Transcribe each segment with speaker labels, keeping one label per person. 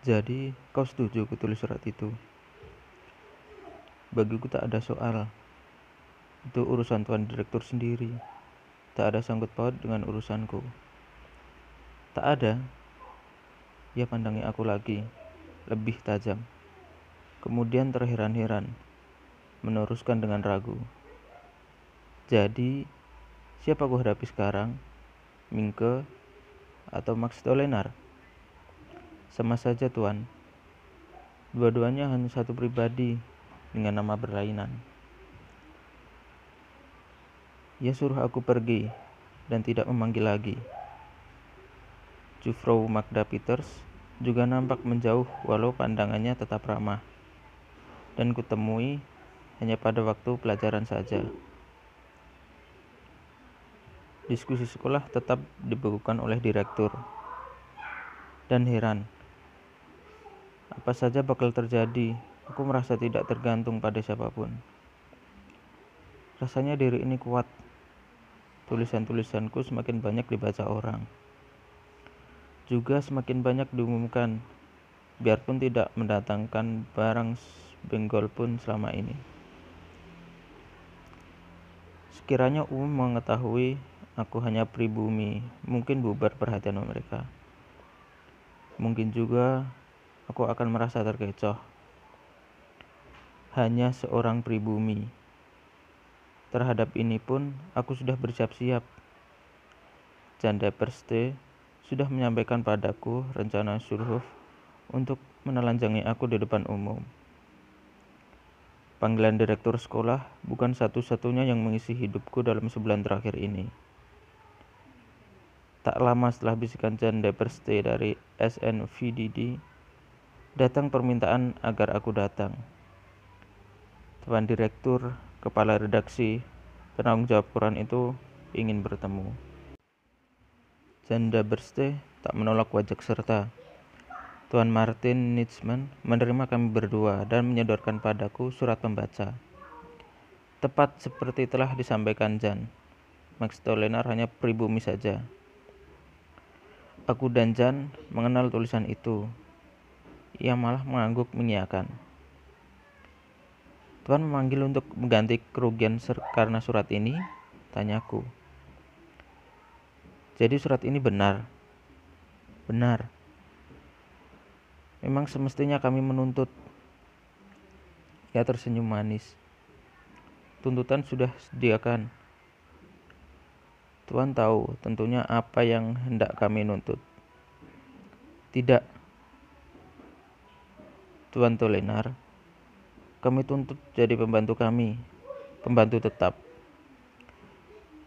Speaker 1: Jadi, kau setuju kutulis surat itu? Bagiku tak ada soal. Itu urusan tuan direktur sendiri. Tak ada sangkut paut dengan urusanku. Tak ada. Ia pandangi aku lagi, lebih tajam. Kemudian terheran-heran, meneruskan dengan ragu. Jadi, siapa ku hadapi sekarang? Mingke atau Max Dolenar? Sama saja tuan. Dua-duanya hanya satu pribadi dengan nama berlainan. Ia suruh aku pergi dan tidak memanggil lagi. Jufro Magda Peters juga nampak menjauh walau pandangannya tetap ramah. Dan kutemui hanya pada waktu pelajaran saja. Diskusi sekolah tetap dibekukan oleh direktur. Dan heran, apa saja bakal terjadi, aku merasa tidak tergantung pada siapa pun. Rasanya diri ini kuat. Tulisan-tulisanku semakin banyak dibaca orang. Juga semakin banyak diumumkan, biarpun tidak mendatangkan barang benggol pun selama ini. Sekiranya umum mengetahui aku hanya pribumi, mungkin bubar perhatian mereka. Mungkin juga aku akan merasa terkecoh. Hanya seorang pribumi. Terhadap ini pun aku sudah bersiap-siap. Janda Perste sudah menyampaikan padaku rencana Surhof untuk menelanjangi aku di depan umum. Panggilan direktur sekolah bukan satu-satunya yang mengisi hidupku dalam sebulan terakhir ini. Tak lama setelah bisikan Janda Perste dari SNVDD, Datang permintaan agar aku datang. Tuan Direktur, Kepala Redaksi, penanggung jawab koran itu ingin bertemu. Janda Berste tak menolak wajak serta. Tuan Martin Nitzman menerima kami berdua dan menyodorkan padaku surat pembaca. Tepat seperti telah disampaikan Jan, Max Tolenar hanya pribumi saja. Aku dan Jan mengenal tulisan itu, ia malah mengangguk mengiyakan. Tuhan memanggil untuk mengganti kerugian karena surat ini? Tanyaku. Jadi surat ini benar? Benar. Memang semestinya kami menuntut. Ia tersenyum manis. Tuntutan sudah sediakan. Tuhan tahu tentunya apa yang hendak kami nuntut. Tidak, Tuan Tolenar, kami tuntut jadi pembantu kami, pembantu tetap.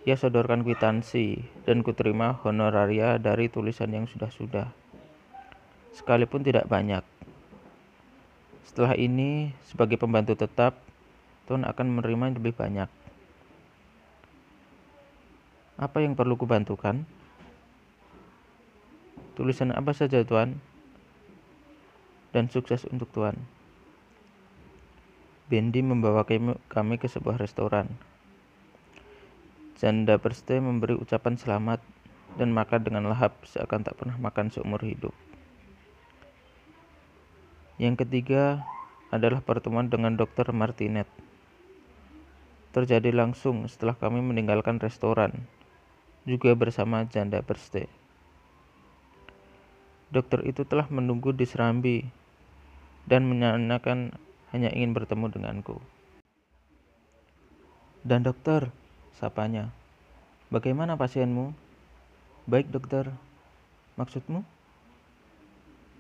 Speaker 1: Ia sodorkan kwitansi dan kuterima honoraria dari tulisan yang sudah-sudah. Sekalipun tidak banyak. Setelah ini, sebagai pembantu tetap, Tuan akan menerima lebih banyak. Apa yang perlu kubantukan? Tulisan apa saja, Tuan? Dan sukses untuk Tuhan. Bendi membawa kami ke sebuah restoran. Janda Perste memberi ucapan selamat dan makan dengan lahap seakan tak pernah makan seumur hidup. Yang ketiga adalah pertemuan dengan Dr. Martinet. Terjadi langsung setelah kami meninggalkan restoran, juga bersama Janda Perste. Dokter itu telah menunggu di Serambi dan menanyakan hanya ingin bertemu denganku. Dan dokter, sapanya, bagaimana pasienmu? Baik dokter, maksudmu?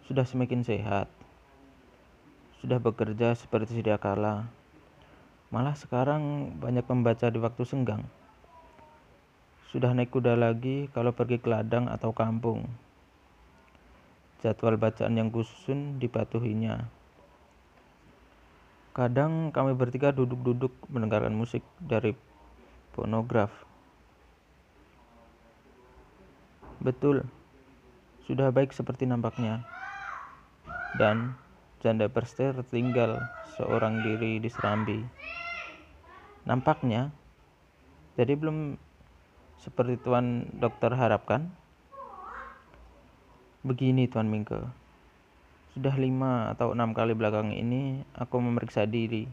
Speaker 1: Sudah semakin sehat, sudah bekerja seperti sedia kala. Malah sekarang banyak membaca di waktu senggang. Sudah naik kuda lagi kalau pergi ke ladang atau kampung jadwal bacaan yang kusun dipatuhinya. Kadang kami bertiga duduk-duduk mendengarkan musik dari fonograf. Betul, sudah baik seperti nampaknya. Dan janda perster tinggal seorang diri di Serambi. Nampaknya, jadi belum seperti tuan dokter harapkan. Begini Tuan Mingke, Sudah lima atau enam kali belakang ini aku memeriksa diri.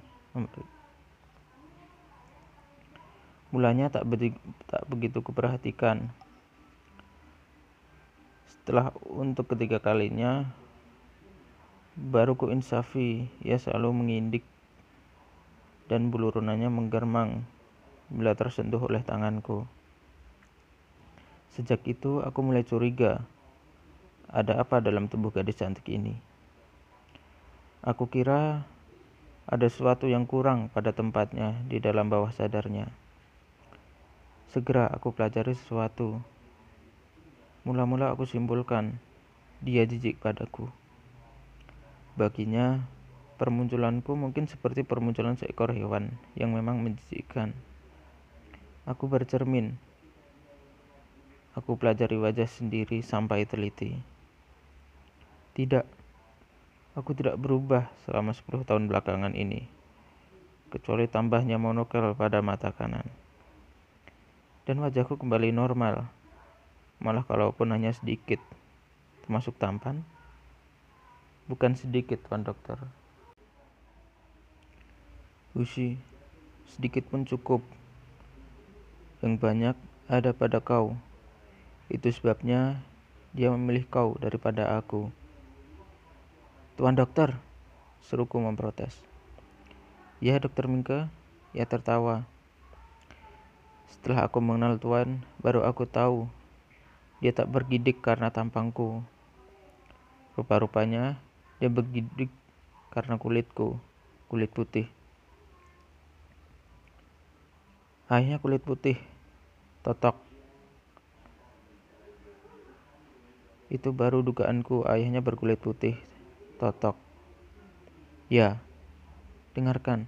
Speaker 1: Mulanya tak, tak begitu kuperhatikan. Setelah untuk ketiga kalinya, baru ku insafi, ia selalu mengindik dan bulu runanya menggermang bila tersentuh oleh tanganku. Sejak itu aku mulai curiga, ada apa dalam tubuh gadis cantik ini. Aku kira ada sesuatu yang kurang pada tempatnya di dalam bawah sadarnya. Segera aku pelajari sesuatu. Mula-mula aku simpulkan, dia jijik padaku. Baginya, permunculanku mungkin seperti permunculan seekor hewan yang memang menjijikkan. Aku bercermin. Aku pelajari wajah sendiri sampai teliti. Tidak, aku tidak berubah selama 10 tahun belakangan ini, kecuali tambahnya monokel pada mata kanan. Dan wajahku kembali normal, malah kalaupun hanya sedikit, termasuk tampan. Bukan sedikit, Tuan Dokter. Usi, sedikit pun cukup. Yang banyak ada pada kau. Itu sebabnya dia memilih kau daripada aku. Tuan dokter, seruku memprotes. Ya, dokter Mingke, ia tertawa. Setelah aku mengenal Tuan, baru aku tahu dia tak bergidik karena tampangku. Rupa-rupanya dia bergidik karena kulitku, kulit putih. Ayahnya kulit putih, totok. Itu baru dugaanku ayahnya berkulit putih, totok. Ya, dengarkan.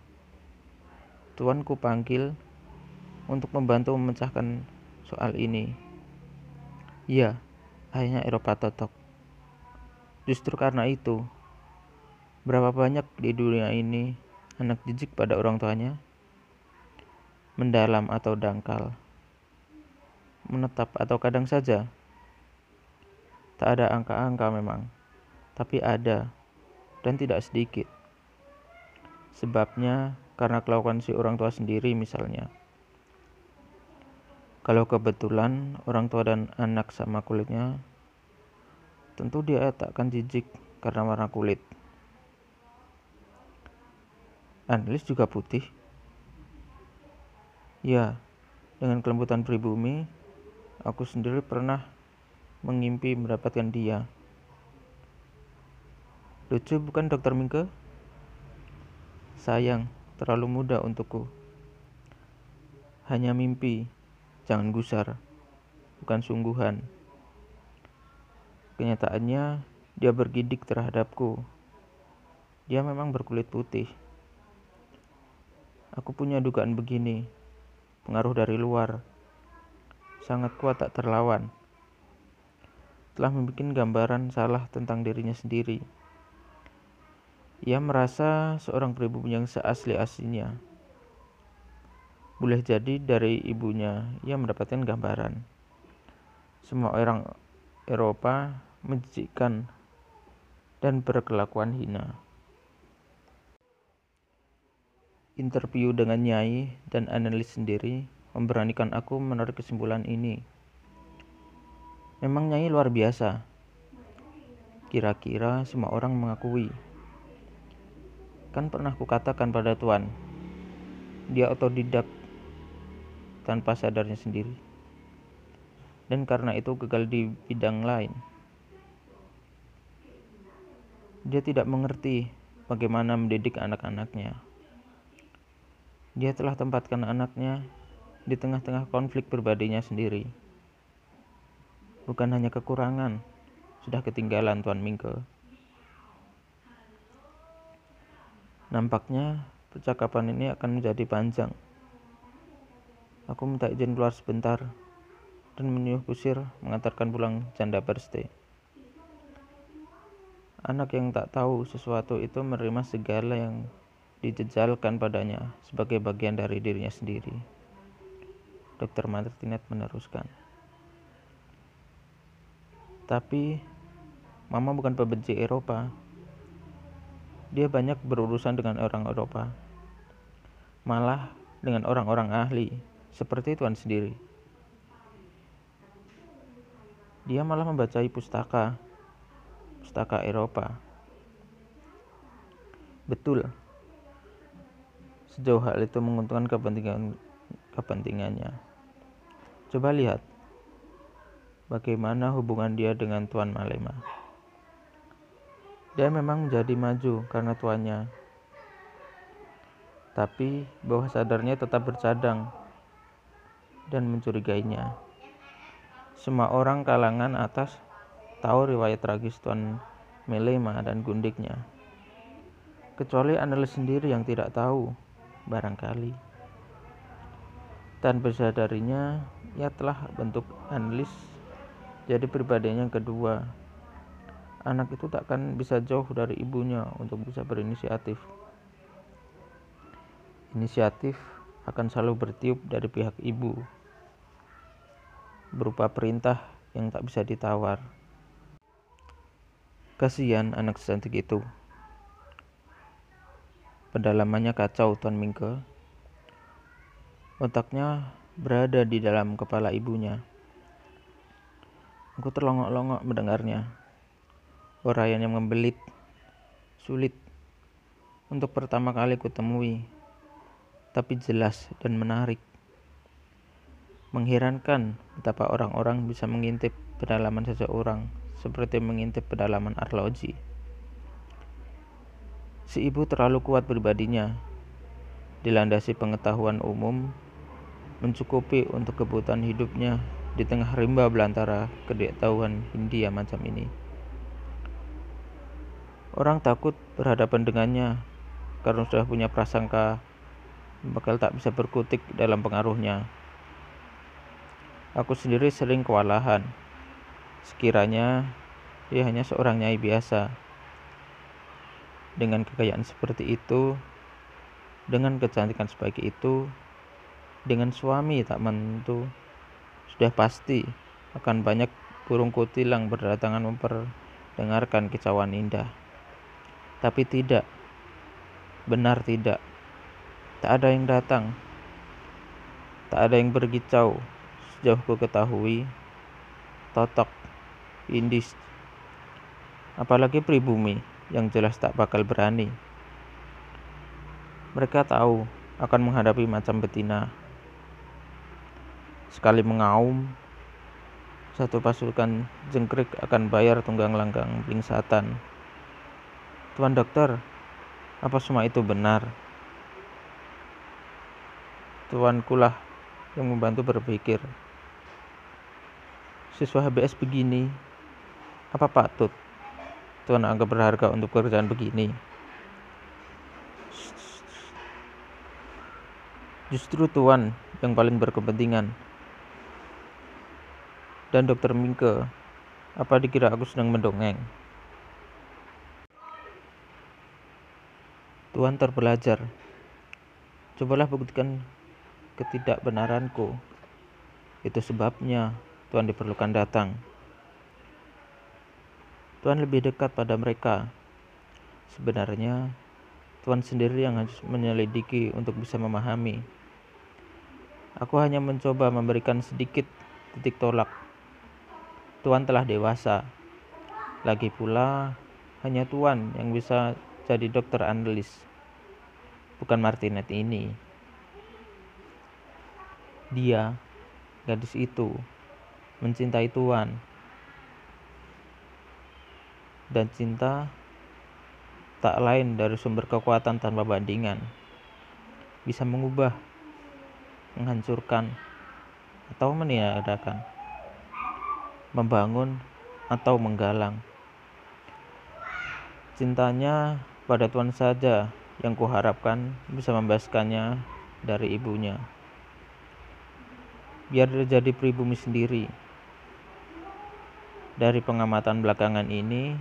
Speaker 1: Tuanku panggil untuk membantu memecahkan soal ini. Ya, ayahnya Eropa totok. Justru karena itu, berapa banyak di dunia ini anak jijik pada orang tuanya? Mendalam atau dangkal? Menetap atau kadang saja? Tak ada angka-angka memang, tapi ada dan tidak sedikit. Sebabnya karena kelakuan si orang tua sendiri misalnya. Kalau kebetulan orang tua dan anak sama kulitnya, tentu dia tak akan jijik karena warna kulit. Analis juga putih. Ya, dengan kelembutan pribumi, aku sendiri pernah mengimpi mendapatkan dia. Lucu bukan dokter Mingke? Sayang, terlalu muda untukku. Hanya mimpi, jangan gusar, bukan sungguhan. Kenyataannya, dia bergidik terhadapku. Dia memang berkulit putih. Aku punya dugaan begini, pengaruh dari luar, sangat kuat tak terlawan. Telah membuat gambaran salah tentang dirinya sendiri. Ia merasa seorang pribumi yang seasli-aslinya. Boleh jadi dari ibunya ia mendapatkan gambaran. Semua orang Eropa menjijikkan dan berkelakuan hina. Interview dengan Nyai dan analis sendiri memberanikan aku menarik kesimpulan ini. Memang Nyai luar biasa. Kira-kira semua orang mengakui Kan pernah kukatakan pada Tuan, dia otodidak tanpa sadarnya sendiri. Dan karena itu gagal di bidang lain. Dia tidak mengerti bagaimana mendidik anak-anaknya. Dia telah tempatkan anaknya di tengah-tengah konflik pribadinya sendiri. Bukan hanya kekurangan, sudah ketinggalan Tuan Mingke. Nampaknya percakapan ini akan menjadi panjang. Aku minta izin keluar sebentar dan menyuruh kusir mengantarkan pulang janda Berste. Anak yang tak tahu sesuatu itu menerima segala yang dijejalkan padanya sebagai bagian dari dirinya sendiri. Dokter Martinet meneruskan. Tapi, Mama bukan pembenci Eropa. Dia banyak berurusan dengan orang Eropa. Malah dengan orang-orang ahli, seperti Tuhan sendiri. Dia malah membacai pustaka, pustaka Eropa. Betul, sejauh hal itu menguntungkan kepentingan kepentingannya. Coba lihat bagaimana hubungan dia dengan Tuan Malema. Dia memang menjadi maju karena tuannya, tapi bawah sadarnya tetap bercadang dan mencurigainya. Semua orang kalangan atas tahu riwayat tragis Tuan Melema dan Gundiknya. Kecuali analis sendiri yang tidak tahu, barangkali. Tanpa sadarinya, ia telah bentuk analis jadi pribadinya yang kedua anak itu tak akan bisa jauh dari ibunya untuk bisa berinisiatif. Inisiatif akan selalu bertiup dari pihak ibu, berupa perintah yang tak bisa ditawar. Kasihan anak secantik itu. Pendalamannya kacau, Tuan Mingke. Otaknya berada di dalam kepala ibunya. Aku terlongok-longok mendengarnya Uraian yang membelit, sulit untuk pertama kali kutemui, tapi jelas dan menarik. Mengherankan betapa orang-orang bisa mengintip pedalaman seseorang seperti mengintip pedalaman arloji. Si ibu terlalu kuat pribadinya, dilandasi pengetahuan umum, mencukupi untuk kebutuhan hidupnya di tengah rimba belantara kedektahuan Hindia macam ini. Orang takut berhadapan dengannya karena sudah punya prasangka bakal tak bisa berkutik dalam pengaruhnya. Aku sendiri sering kewalahan. Sekiranya dia hanya seorang nyai biasa. Dengan kekayaan seperti itu, dengan kecantikan sebaik itu, dengan suami tak menentu, sudah pasti akan banyak burung kutilang berdatangan memperdengarkan kicauan indah. Tapi tidak, benar tidak. Tak ada yang datang, tak ada yang bergicau sejauh ku ketahui. Totok, indis, apalagi pribumi yang jelas tak bakal berani. Mereka tahu akan menghadapi macam betina. Sekali mengaum, satu pasukan jengkrik akan bayar tunggang langgang blingsatan. Tuan dokter, apa semua itu benar? Tuankulah yang membantu berpikir. Siswa HBS begini, apa patut Tuan anggap berharga untuk pekerjaan begini? Justru Tuan yang paling berkepentingan. Dan dokter Mingke, apa dikira aku sedang mendongeng? Tuhan terbelajar. Cobalah buktikan ketidakbenaranku. Itu sebabnya Tuhan diperlukan datang. Tuhan lebih dekat pada mereka. Sebenarnya, Tuhan sendiri yang harus menyelidiki untuk bisa memahami. Aku hanya mencoba memberikan sedikit titik tolak. Tuhan telah dewasa. Lagi pula, hanya Tuhan yang bisa jadi dokter analis bukan Martinet ini. Dia gadis itu mencintai Tuhan. Dan cinta tak lain dari sumber kekuatan tanpa bandingan. Bisa mengubah menghancurkan atau meniadakan. Membangun atau menggalang. Cintanya pada Tuhan saja yang kuharapkan bisa membebaskannya dari ibunya. Biar dia jadi pribumi sendiri. Dari pengamatan belakangan ini,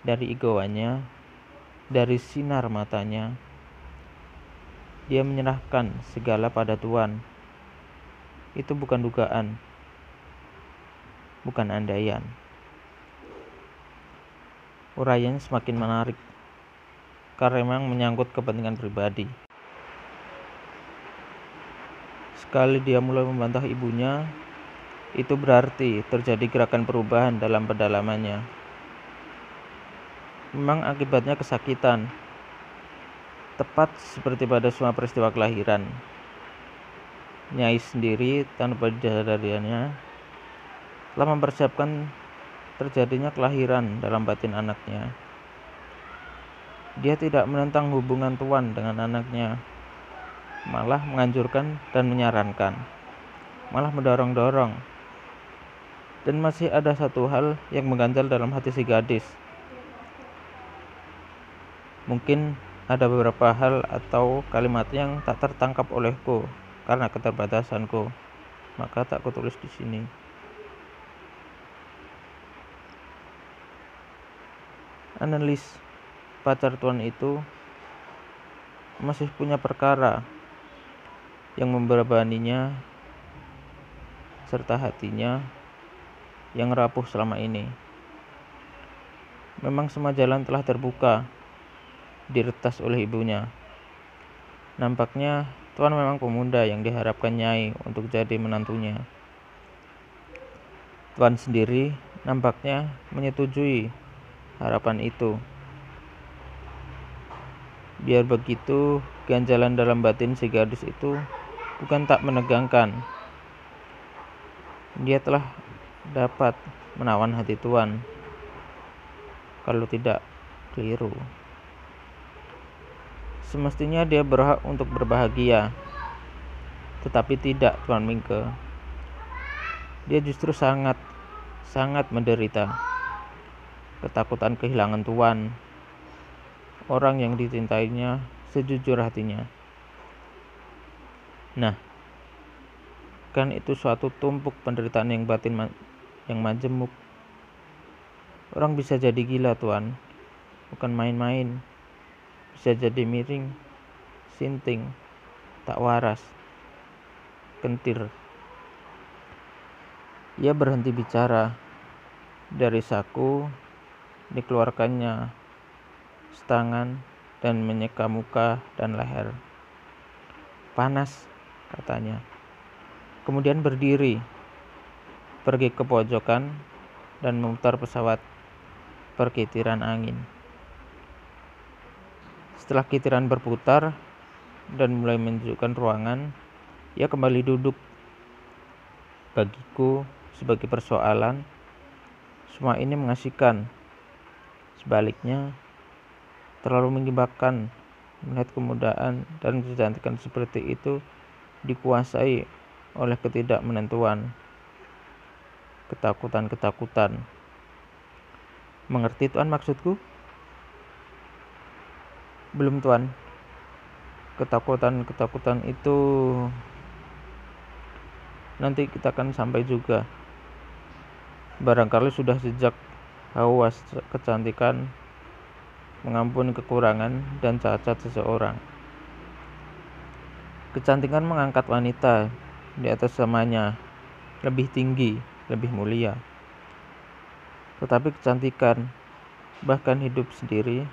Speaker 1: dari egoannya, dari sinar matanya, dia menyerahkan segala pada Tuhan. Itu bukan dugaan, bukan andaian. Uraian semakin menarik karena memang menyangkut kepentingan pribadi. Sekali dia mulai membantah ibunya, itu berarti terjadi gerakan perubahan dalam pedalamannya. Memang akibatnya kesakitan, tepat seperti pada semua peristiwa kelahiran. Nyai sendiri tanpa disadariannya telah mempersiapkan terjadinya kelahiran dalam batin anaknya. Dia tidak menentang hubungan tuan dengan anaknya, malah menganjurkan dan menyarankan, malah mendorong-dorong. Dan masih ada satu hal yang mengganjal dalam hati si gadis. Mungkin ada beberapa hal atau kalimat yang tak tertangkap olehku karena keterbatasanku, maka tak kutulis di sini. Analis pacar tuan itu masih punya perkara yang memberbaninya serta hatinya yang rapuh selama ini. Memang semua jalan telah terbuka, diretas oleh ibunya. Nampaknya Tuan memang pemuda yang diharapkan Nyai untuk jadi menantunya. Tuan sendiri nampaknya menyetujui harapan itu. Biar begitu, ganjalan dalam batin si gadis itu bukan tak menegangkan. Dia telah dapat menawan hati Tuan. Kalau tidak, keliru. Semestinya dia berhak untuk berbahagia. Tetapi tidak, Tuan Mingke. Dia justru sangat, sangat menderita. Ketakutan kehilangan Tuan orang yang dicintainya sejujur hatinya. Nah, kan itu suatu tumpuk penderitaan yang batin ma yang majemuk. Orang bisa jadi gila, Tuan. Bukan main-main. Bisa jadi miring, sinting, tak waras, kentir. Ia berhenti bicara. Dari saku dikeluarkannya setangan, dan menyeka muka dan leher. Panas, katanya. Kemudian berdiri, pergi ke pojokan, dan memutar pesawat perkitiran angin. Setelah kitiran berputar dan mulai menunjukkan ruangan, ia kembali duduk. Bagiku, sebagai persoalan, semua ini mengasihkan. Sebaliknya, terlalu mengibarkan melihat kemudahan dan kecantikan seperti itu dikuasai oleh ketidakmenentuan, ketakutan-ketakutan. Mengerti Tuan maksudku? Belum Tuan. Ketakutan-ketakutan itu nanti kita akan sampai juga. Barangkali sudah sejak hawas kecantikan mengampuni kekurangan dan cacat seseorang. Kecantikan mengangkat wanita di atas samanya, lebih tinggi, lebih mulia. Tetapi kecantikan, bahkan hidup sendiri,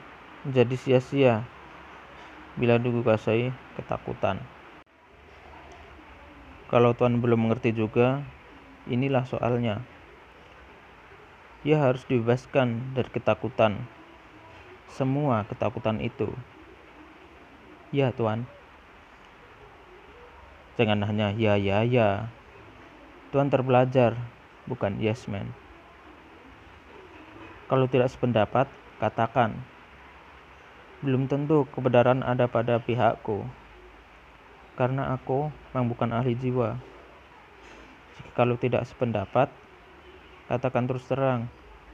Speaker 1: menjadi sia-sia bila dikuasai ketakutan. Kalau Tuhan belum mengerti juga, inilah soalnya. Ia harus dibebaskan dari ketakutan semua ketakutan itu. Ya, Tuan. Jangan hanya ya, ya, ya. Tuan terbelajar, bukan yes man. Kalau tidak sependapat, katakan. Belum tentu kebenaran ada pada pihakku. Karena aku memang bukan ahli jiwa. Jika kalau tidak sependapat, katakan terus terang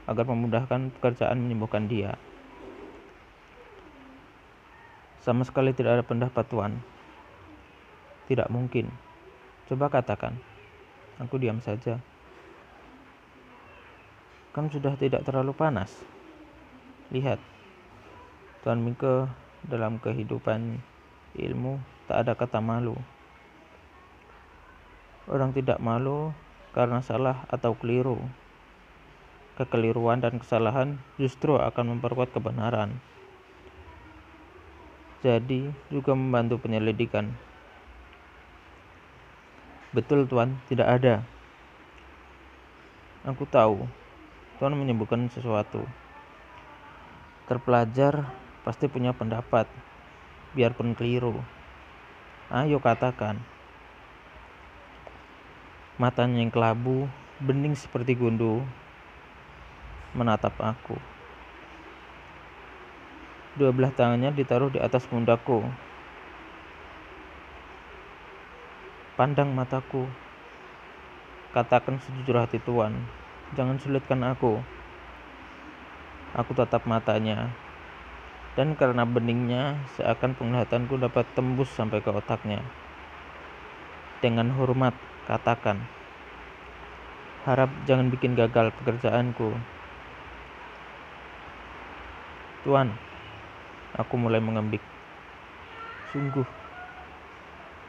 Speaker 1: agar memudahkan pekerjaan menyembuhkan dia. Sama sekali tidak ada pendapat Tuhan. Tidak mungkin. Coba katakan. Aku diam saja. Kan sudah tidak terlalu panas. Lihat. Tuhan Mika dalam kehidupan ilmu tak ada kata malu. Orang tidak malu karena salah atau keliru. Kekeliruan dan kesalahan justru akan memperkuat kebenaran. Jadi juga membantu penyelidikan. Betul, Tuan, tidak ada. Aku tahu, Tuan menyebutkan sesuatu. Terpelajar pasti punya pendapat, biarpun keliru. Ayo katakan. Matanya yang kelabu, bening seperti gundu, menatap aku. Dua belah tangannya ditaruh di atas pundakku. Pandang mataku. Katakan sejujur hati Tuan, jangan sulitkan aku. Aku tatap matanya, dan karena beningnya, seakan penglihatanku dapat tembus sampai ke otaknya. Dengan hormat, katakan, harap jangan bikin gagal pekerjaanku. Tuan, Aku mulai mengembik. Sungguh,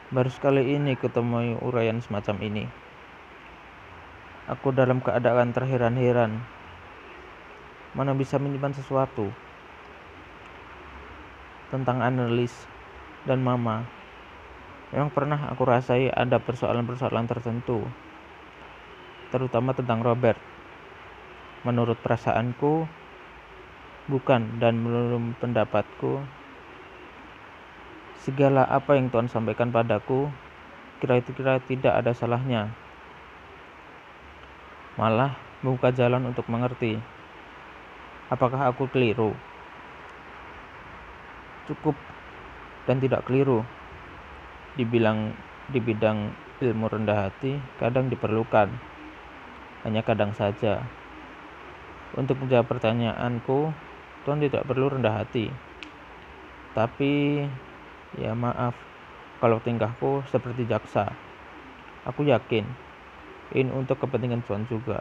Speaker 1: baru sekali ini ketemu uraian semacam ini. Aku dalam keadaan terheran-heran. Mana bisa menyimpan sesuatu tentang analis dan mama. Memang pernah aku rasai ada persoalan-persoalan tertentu, terutama tentang Robert. Menurut perasaanku, bukan dan menurut pendapatku segala apa yang Tuhan sampaikan padaku kira-kira tidak ada salahnya. Malah membuka jalan untuk mengerti apakah aku keliru? Cukup dan tidak keliru. Dibilang di bidang ilmu rendah hati kadang diperlukan. Hanya kadang saja. Untuk menjawab pertanyaanku Tuhan tidak perlu rendah hati. Tapi ya maaf kalau tingkahku seperti jaksa. Aku yakin ini untuk kepentingan Tuhan juga.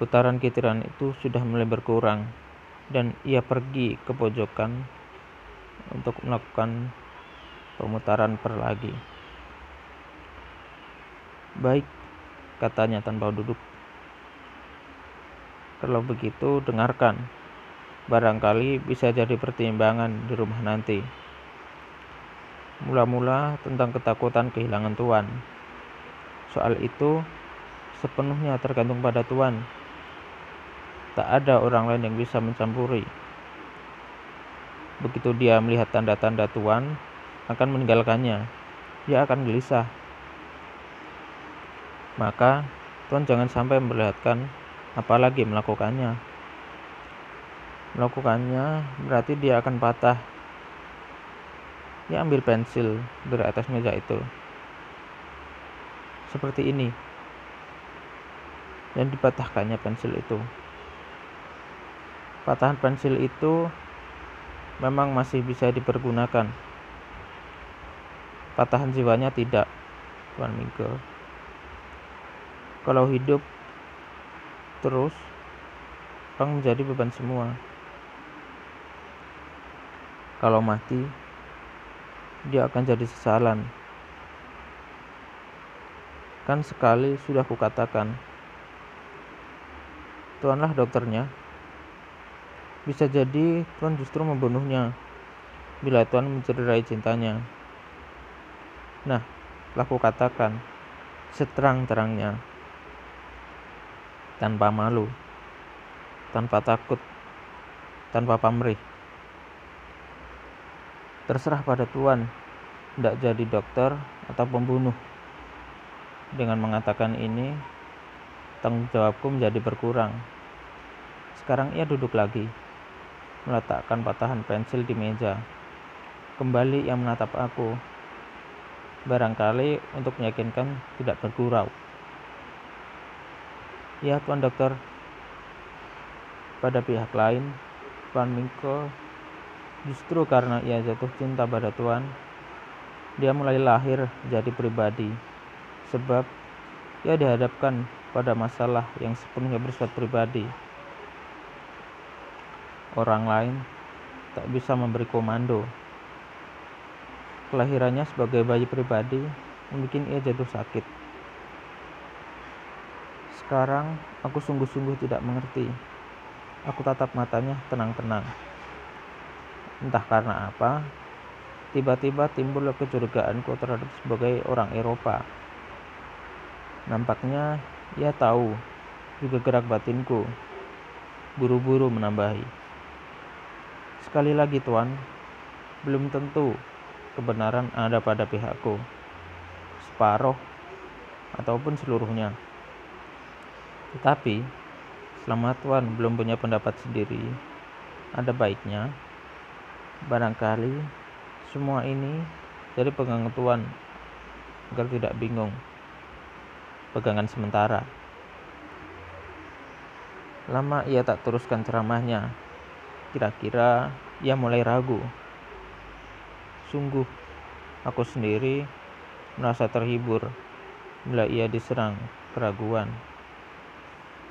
Speaker 1: Putaran kitiran itu sudah mulai berkurang dan ia pergi ke pojokan untuk melakukan pemutaran per lagi. Baik, katanya tanpa duduk. Kalau begitu, dengarkan. Barangkali bisa jadi pertimbangan di rumah nanti. Mula-mula tentang ketakutan kehilangan Tuhan. Soal itu sepenuhnya tergantung pada Tuhan. Tak ada orang lain yang bisa mencampuri. Begitu dia melihat tanda-tanda Tuhan, akan meninggalkannya. Dia akan gelisah. Maka Tuhan jangan sampai memperlihatkan apalagi melakukannya. Melakukannya berarti dia akan patah. Dia ambil pensil dari atas meja itu. Seperti ini. Dan dipatahkannya pensil itu. Patahan pensil itu memang masih bisa dipergunakan. Patahan jiwanya tidak, Tuan Minggu. Kalau hidup Terus, orang menjadi beban semua. Kalau mati, dia akan jadi sesalan. Kan sekali sudah kukatakan, Tuanlah dokternya. Bisa jadi Tuhan justru membunuhnya bila Tuhan mencederai cintanya. Nah, telah kukatakan seterang-terangnya tanpa malu, tanpa takut, tanpa pamrih. Terserah pada Tuhan, tidak jadi dokter atau pembunuh. Dengan mengatakan ini, tanggung jawabku menjadi berkurang. Sekarang ia duduk lagi, meletakkan patahan pensil di meja. Kembali ia menatap aku, barangkali untuk meyakinkan tidak bergurau. Ya, Tuan Dokter. Pada pihak lain, Tuan Mingko justru karena ia jatuh cinta pada Tuan, dia mulai lahir jadi pribadi. Sebab ia dihadapkan pada masalah yang sepenuhnya bersifat pribadi. Orang lain tak bisa memberi komando. Kelahirannya sebagai bayi pribadi membuat ia jatuh sakit. Sekarang aku sungguh-sungguh tidak mengerti. Aku tatap matanya tenang-tenang. Entah karena apa, tiba-tiba timbul kecurigaanku terhadap sebagai orang Eropa. Nampaknya ia tahu juga gerak batinku. Buru-buru menambahi. Sekali lagi tuan, belum tentu kebenaran ada pada pihakku. Separuh ataupun seluruhnya. Tetapi, selama tuan belum punya pendapat sendiri, ada baiknya Barangkali semua ini dari pegangan Tuhan agar tidak bingung. Pegangan sementara. Lama ia tak teruskan ceramahnya. Kira-kira ia mulai ragu. Sungguh, aku sendiri merasa terhibur bila ia diserang keraguan.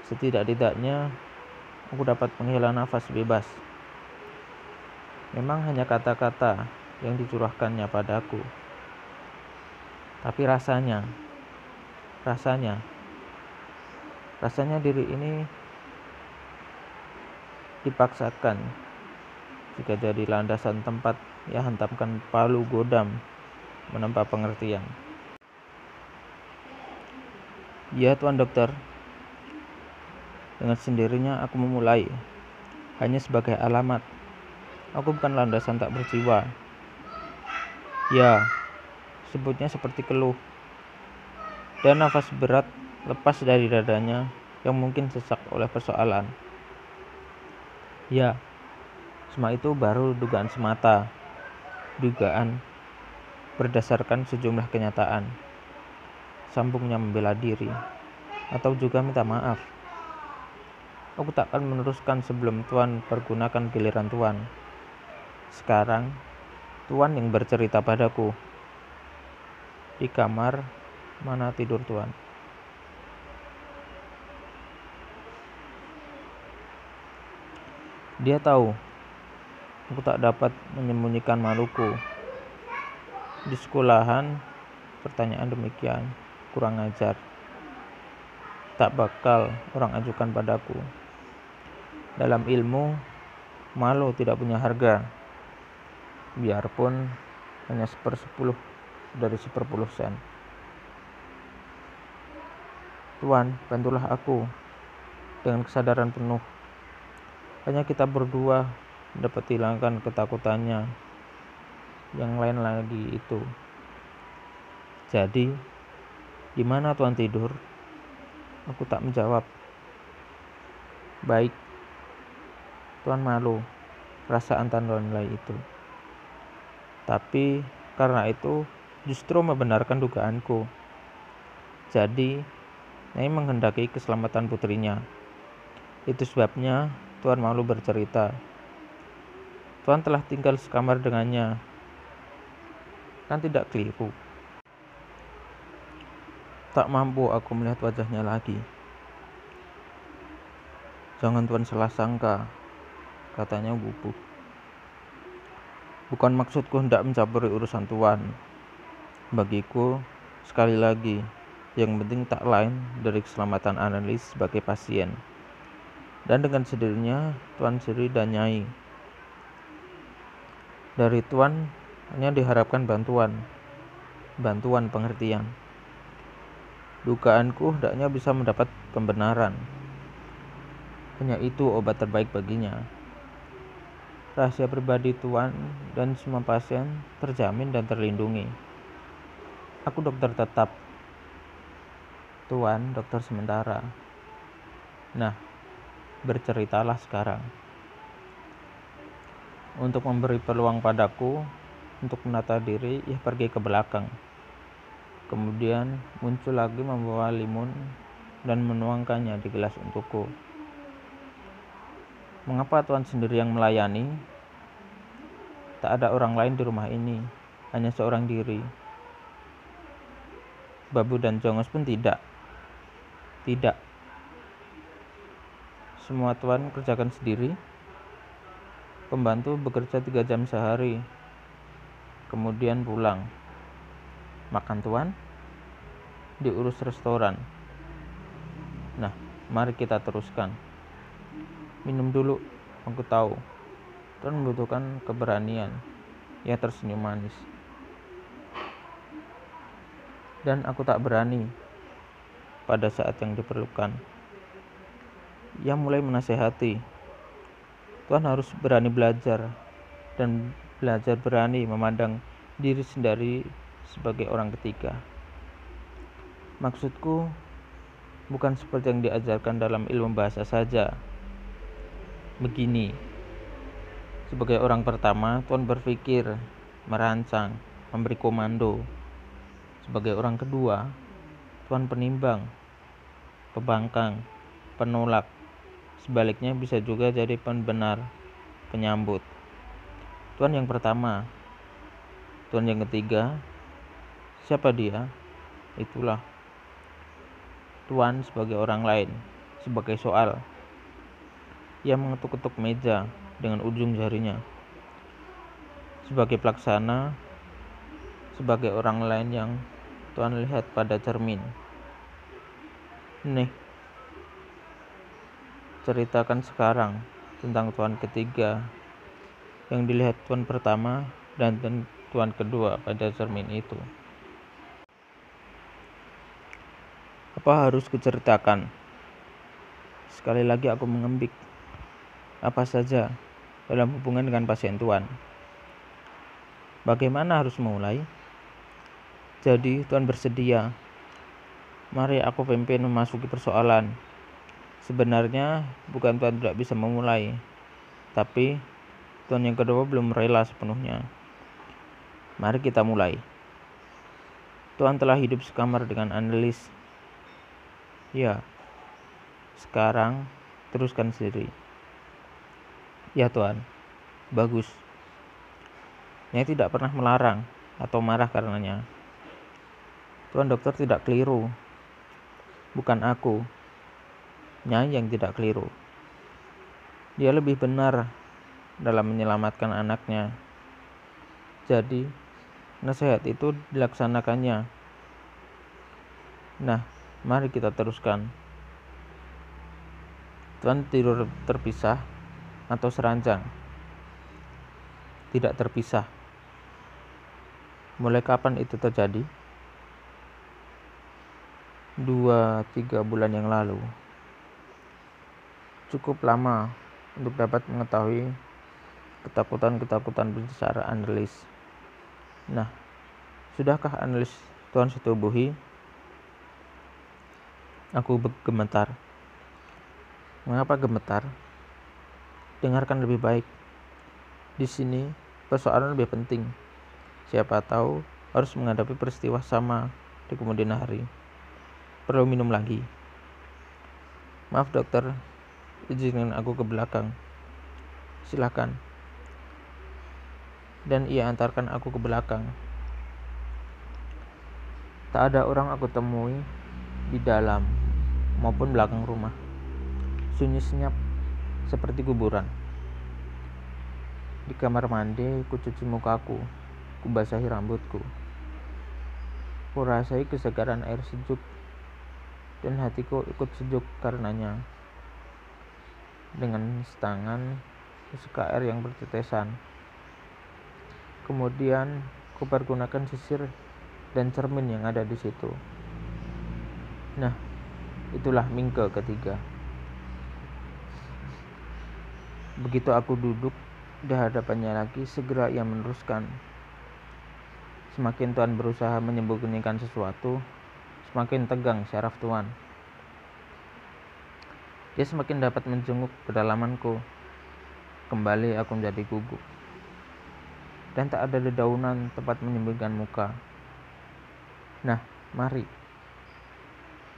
Speaker 1: Setidak-tidaknya, aku dapat menghela nafas bebas. Memang hanya kata-kata yang dicurahkannya padaku. Tapi rasanya, rasanya, rasanya diri ini dipaksakan jika jadi landasan tempat ya hantamkan palu godam menempa pengertian. Ya tuan dokter, dengan sendirinya aku memulai hanya sebagai alamat Aku bukan landasan tak berjiwa. Ya, sebutnya seperti keluh. Dan nafas berat lepas dari dadanya yang mungkin sesak oleh persoalan. Ya, semua itu baru dugaan semata. Dugaan berdasarkan sejumlah kenyataan. Sambungnya membela diri atau juga minta maaf. Aku tak akan meneruskan sebelum Tuan pergunakan giliran Tuan. Sekarang, Tuan yang bercerita padaku. Di kamar mana tidur Tuan? Dia tahu aku tak dapat menyembunyikan maluku. Di sekolahan, pertanyaan demikian kurang ajar. Tak bakal orang ajukan padaku. Dalam ilmu, malu tidak punya harga biarpun hanya sepersepuluh dari seperpuluh sen. Tuhan, bantulah aku dengan kesadaran penuh. Hanya kita berdua dapat hilangkan ketakutannya. Yang lain lagi itu. Jadi, di mana Tuhan tidur? Aku tak menjawab. Baik, Tuhan malu rasa antan nilai itu. Tapi karena itu justru membenarkan dugaanku. Jadi, Nyai menghendaki keselamatan putrinya. Itu sebabnya Tuan malu bercerita. Tuan telah tinggal sekamar dengannya. Kan tidak keliru. Tak mampu aku melihat wajahnya lagi. Jangan Tuan salah sangka, katanya bubuk. Bukan maksudku hendak mencampuri urusan tuan. Bagiku, sekali lagi, yang penting tak lain dari keselamatan analis sebagai pasien. Dan dengan sendirinya, Tuan Siri dan Nyai. Dari Tuan hanya diharapkan bantuan, bantuan pengertian. Dugaanku hendaknya bisa mendapat pembenaran. Hanya itu obat terbaik baginya rahasia pribadi Tuan dan semua pasien terjamin dan terlindungi. Aku dokter tetap. Tuan dokter sementara. Nah, berceritalah sekarang. Untuk memberi peluang padaku untuk menata diri, ia pergi ke belakang. Kemudian muncul lagi membawa limun dan menuangkannya di gelas untukku. Mengapa Tuhan sendiri yang melayani? Tak ada orang lain di rumah ini, hanya seorang diri. Babu dan Jongos pun tidak. Tidak. Semua Tuhan kerjakan sendiri. Pembantu bekerja tiga jam sehari, kemudian pulang. Makan Tuhan, diurus restoran. Nah, mari kita teruskan. Minum dulu, aku tahu. Tuhan membutuhkan keberanian. Ia tersenyum manis. Dan aku tak berani pada saat yang diperlukan. Ia mulai menasehati. Tuhan harus berani belajar dan belajar berani memandang diri sendiri sebagai orang ketiga. Maksudku bukan seperti yang diajarkan dalam ilmu bahasa saja. Begini, sebagai orang pertama, Tuhan berpikir, merancang, memberi komando. Sebagai orang kedua, Tuhan penimbang, pembangkang, penolak. Sebaliknya bisa juga jadi pembenar, penyambut. Tuhan yang pertama, Tuhan yang ketiga, siapa dia? Itulah Tuhan sebagai orang lain, sebagai soal. Ia mengetuk-ketuk meja, dengan ujung jarinya. Sebagai pelaksana, sebagai orang lain yang Tuhan lihat pada cermin. Nih, ceritakan sekarang tentang Tuhan ketiga yang dilihat Tuhan pertama dan Tuhan kedua pada cermin itu. Apa harus kuceritakan? Sekali lagi aku mengembik. Apa saja dalam hubungan dengan pasien Tuhan. Bagaimana harus memulai? Jadi Tuhan bersedia. Mari aku pimpin memasuki persoalan. Sebenarnya bukan Tuhan tidak bisa memulai, tapi Tuhan yang kedua belum rela sepenuhnya. Mari kita mulai. Tuhan telah hidup sekamar dengan analis. Ya, sekarang teruskan sendiri. Ya Tuhan, bagus. Nyai tidak pernah melarang atau marah karenanya. Tuhan dokter tidak keliru. Bukan aku. Nyai yang tidak keliru. Dia lebih benar dalam menyelamatkan anaknya. Jadi, nasihat itu dilaksanakannya. Nah, mari kita teruskan. Tuhan tidur terpisah atau seranjang. Tidak terpisah. Mulai kapan itu terjadi? Dua, tiga bulan yang lalu. Cukup lama untuk dapat mengetahui ketakutan-ketakutan secara analis. Nah, sudahkah analis Tuhan setubuhi? Aku gemetar. Mengapa gemetar? Dengarkan lebih baik. Di sini, persoalan lebih penting. Siapa tahu harus menghadapi peristiwa sama di kemudian hari. Perlu minum lagi. Maaf dokter, izinkan aku ke belakang. Silakan. Dan ia antarkan aku ke belakang. Tak ada orang aku temui di dalam maupun belakang rumah. Sunyi senyap seperti kuburan. Di kamar mandi, ku cuci mukaku, ku basahi rambutku. Ku rasai kesegaran air sejuk, dan hatiku ikut sejuk karenanya. Dengan setangan, suka air yang bertetesan. Kemudian, ku pergunakan sisir dan cermin yang ada di situ. Nah, itulah mingke ketiga. Begitu aku duduk di hadapannya lagi, segera ia meneruskan. Semakin Tuhan berusaha menyembunyikan sesuatu, semakin tegang syaraf Tuhan. Dia semakin dapat menjenguk kedalamanku. Kembali aku menjadi gugup. Dan tak ada dedaunan tempat menyembunyikan muka. Nah, mari.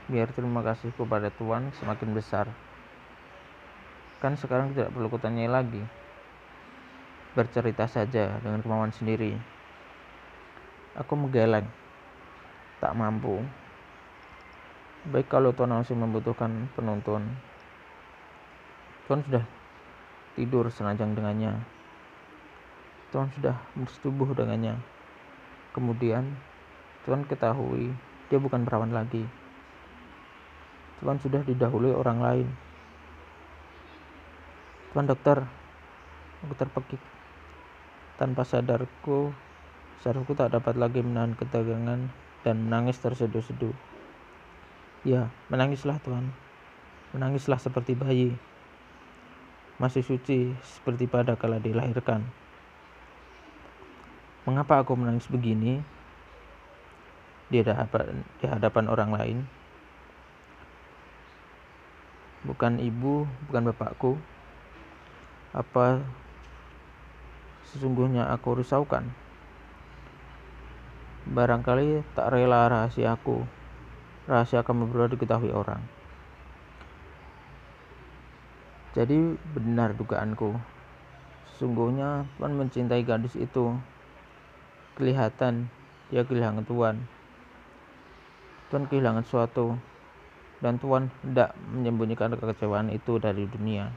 Speaker 1: Biar terima kasihku pada Tuhan semakin besar. Kan sekarang tidak perlu kutanyai lagi. Bercerita saja dengan kemauan sendiri. Aku menggeleng. Tak mampu. Baik kalau Tuhan masih membutuhkan penuntun. Tuhan sudah tidur senajang dengannya. Tuhan sudah bersetubuh dengannya. Kemudian Tuhan ketahui dia bukan perawan lagi. Tuhan sudah didahului orang lain. Tuan dokter, Aku terpekik. Tanpa sadarku, sadarku tak dapat lagi menahan ketegangan dan menangis terseduh-seduh. Ya, menangislah Tuhan. Menangislah seperti bayi. Masih suci seperti pada kala dilahirkan. Mengapa aku menangis begini? Di hadapan, di hadapan orang lain. Bukan ibu, bukan bapakku. Apa sesungguhnya aku risaukan. Barangkali tak rela rahasiaku, rahasia kami berdua diketahui orang. Jadi benar dugaanku. Sesungguhnya Tuhan mencintai gadis itu. Kelihatan dia kehilangan Tuhan. Tuhan kehilangan suatu dan Tuhan tidak menyembunyikan kekecewaan itu dari dunia.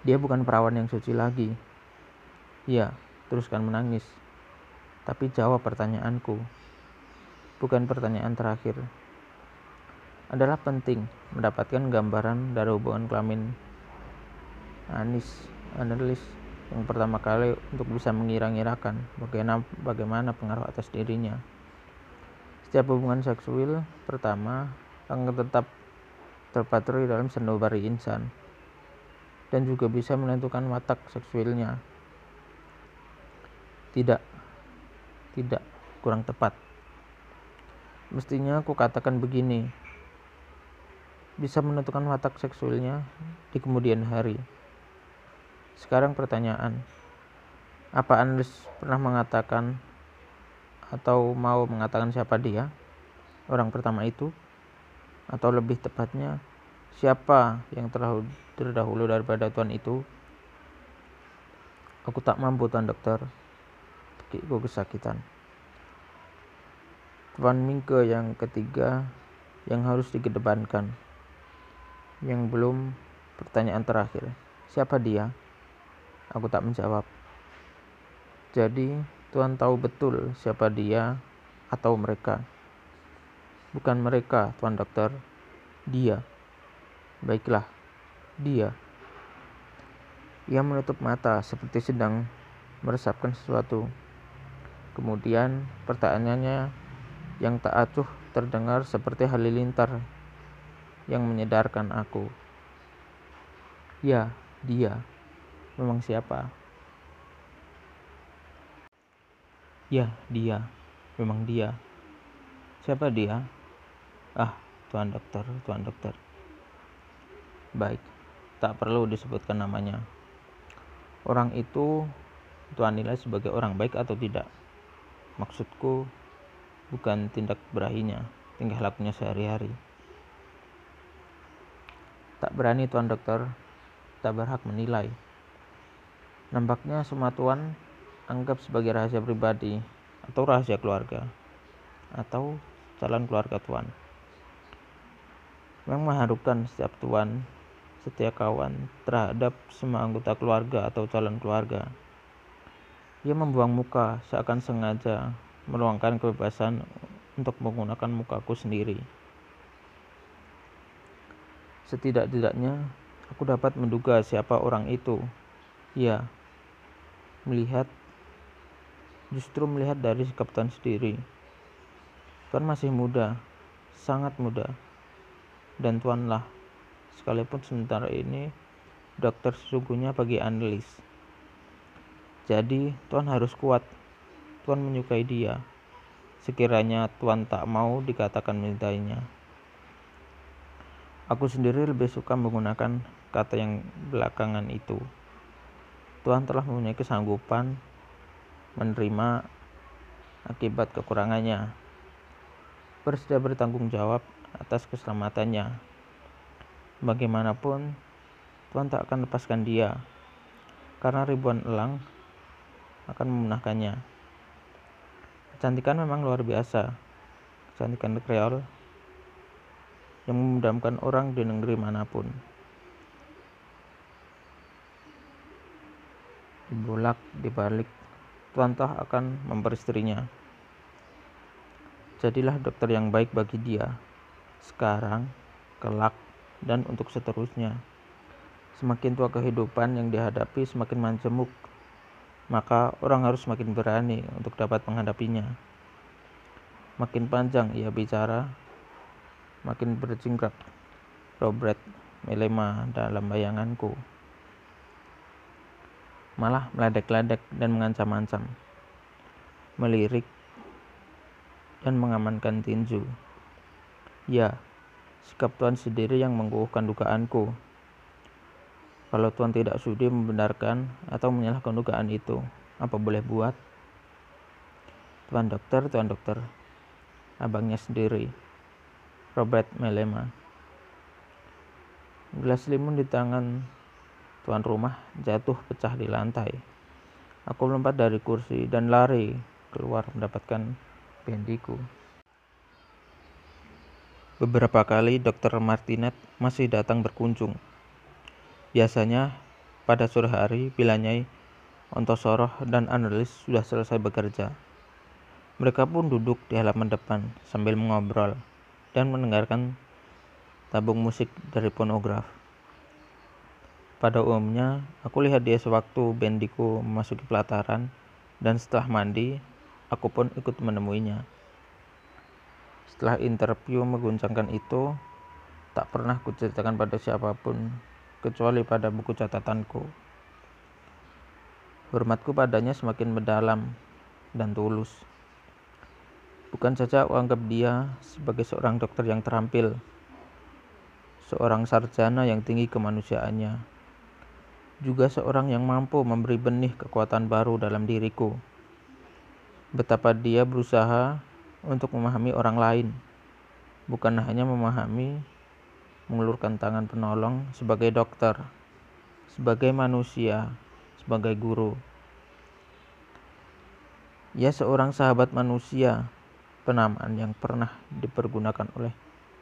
Speaker 1: Dia bukan perawan yang suci lagi. Ya, teruskan menangis. Tapi jawab pertanyaanku. Bukan pertanyaan terakhir. Adalah penting mendapatkan gambaran dari hubungan kelamin Anis analis yang pertama kali untuk bisa mengira-ngirakan bagaimana, bagaimana pengaruh atas dirinya. Setiap hubungan seksual pertama akan tetap terpatri dalam sanubari insan dan juga bisa menentukan watak seksualnya tidak, tidak, kurang tepat. Mestinya aku katakan begini, bisa menentukan watak seksualnya di kemudian hari. Sekarang pertanyaan, apa Anda pernah mengatakan atau mau mengatakan siapa dia? Orang pertama itu? Atau lebih tepatnya, siapa yang telah terdahulu daripada Tuhan itu? Aku tak mampu, Tuan Dokter kakiku kesakitan. Tuan Mingke yang ketiga yang harus dikedepankan. Yang belum pertanyaan terakhir. Siapa dia? Aku tak menjawab. Jadi, Tuhan tahu betul siapa dia atau mereka. Bukan mereka, Tuan Dokter. Dia. Baiklah, dia. Ia menutup mata seperti sedang meresapkan sesuatu. Kemudian pertanyaannya yang tak acuh terdengar seperti halilintar yang menyedarkan aku. Ya, dia. Memang siapa? Ya, dia. Memang dia. Siapa dia? Ah, tuan dokter, tuan dokter. Baik, tak perlu disebutkan namanya. Orang itu tuan nilai sebagai orang baik atau tidak? Maksudku bukan tindak berahinya, tingkah lakunya sehari-hari. Tak berani tuan dokter, tak berhak menilai. Nampaknya semua tuan anggap sebagai rahasia pribadi atau rahasia keluarga atau calon keluarga tuan. Memang mengharukan setiap tuan, setiap kawan terhadap semua anggota keluarga atau calon keluarga. Ia membuang muka seakan sengaja meluangkan kebebasan untuk menggunakan mukaku sendiri. Setidak-tidaknya aku dapat menduga siapa orang itu. Ya, melihat justru melihat dari sikap Tuan sendiri. Tuan masih muda, sangat muda. Dan Tuanlah, sekalipun sementara ini dokter sesungguhnya bagi analis. Jadi, Tuhan harus kuat. Tuhan menyukai dia. Sekiranya Tuhan tak mau dikatakan mencintainya. Aku sendiri lebih suka menggunakan kata yang belakangan itu. Tuhan telah mempunyai kesanggupan menerima akibat kekurangannya. Bersedia bertanggung jawab atas keselamatannya. Bagaimanapun, Tuhan tak akan lepaskan dia. Karena ribuan elang akan memenahkannya. Kecantikan memang luar biasa. Kecantikan kreol yang memudamkan orang di negeri mana pun. Bolak dibalik, Tuan Toh akan memperistrinya. Jadilah dokter yang baik bagi dia, sekarang, kelak, dan untuk seterusnya. Semakin tua kehidupan yang dihadapi semakin majemuk, maka orang harus semakin berani untuk dapat menghadapinya. Makin panjang ia bicara, makin berjingkrak Robert Melema dalam bayanganku. Malah meledek-ledek dan mengancam-ancam. Melirik dan mengamankan tinju. Ya, sikap Tuhan sendiri yang mengukuhkan dugaanku. Kalau Tuhan tidak sudi membenarkan atau menyalahkan dugaan itu, apa boleh buat? Tuan dokter, tuan dokter, abangnya sendiri, Robert Melema. Gelas limun di tangan tuan rumah jatuh pecah di lantai. Aku melompat dari kursi dan lari keluar mendapatkan bendiku. Beberapa kali dokter Martinet masih datang berkunjung. Biasanya pada sore hari bila Nyai Ontosoroh dan analis sudah selesai bekerja. Mereka pun duduk di halaman depan sambil mengobrol dan mendengarkan tabung musik dari fonograf. Pada umumnya, aku lihat dia sewaktu bendiku memasuki pelataran dan setelah mandi, aku pun ikut menemuinya. Setelah interview mengguncangkan itu, tak pernah kuceritakan pada siapa pun kecuali pada buku catatanku. Hormatku padanya semakin mendalam dan tulus. Bukan saja aku anggap dia sebagai seorang dokter yang terampil, seorang sarjana yang tinggi kemanusiaannya, juga seorang yang mampu memberi benih kekuatan baru dalam diriku. Betapa dia berusaha untuk memahami orang lain, bukan hanya memahami mengulurkan tangan penolong sebagai dokter, sebagai manusia, sebagai guru. Ia seorang sahabat manusia, penamaan yang pernah dipergunakan oleh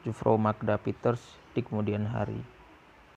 Speaker 1: Jufro Magda Peters di kemudian hari.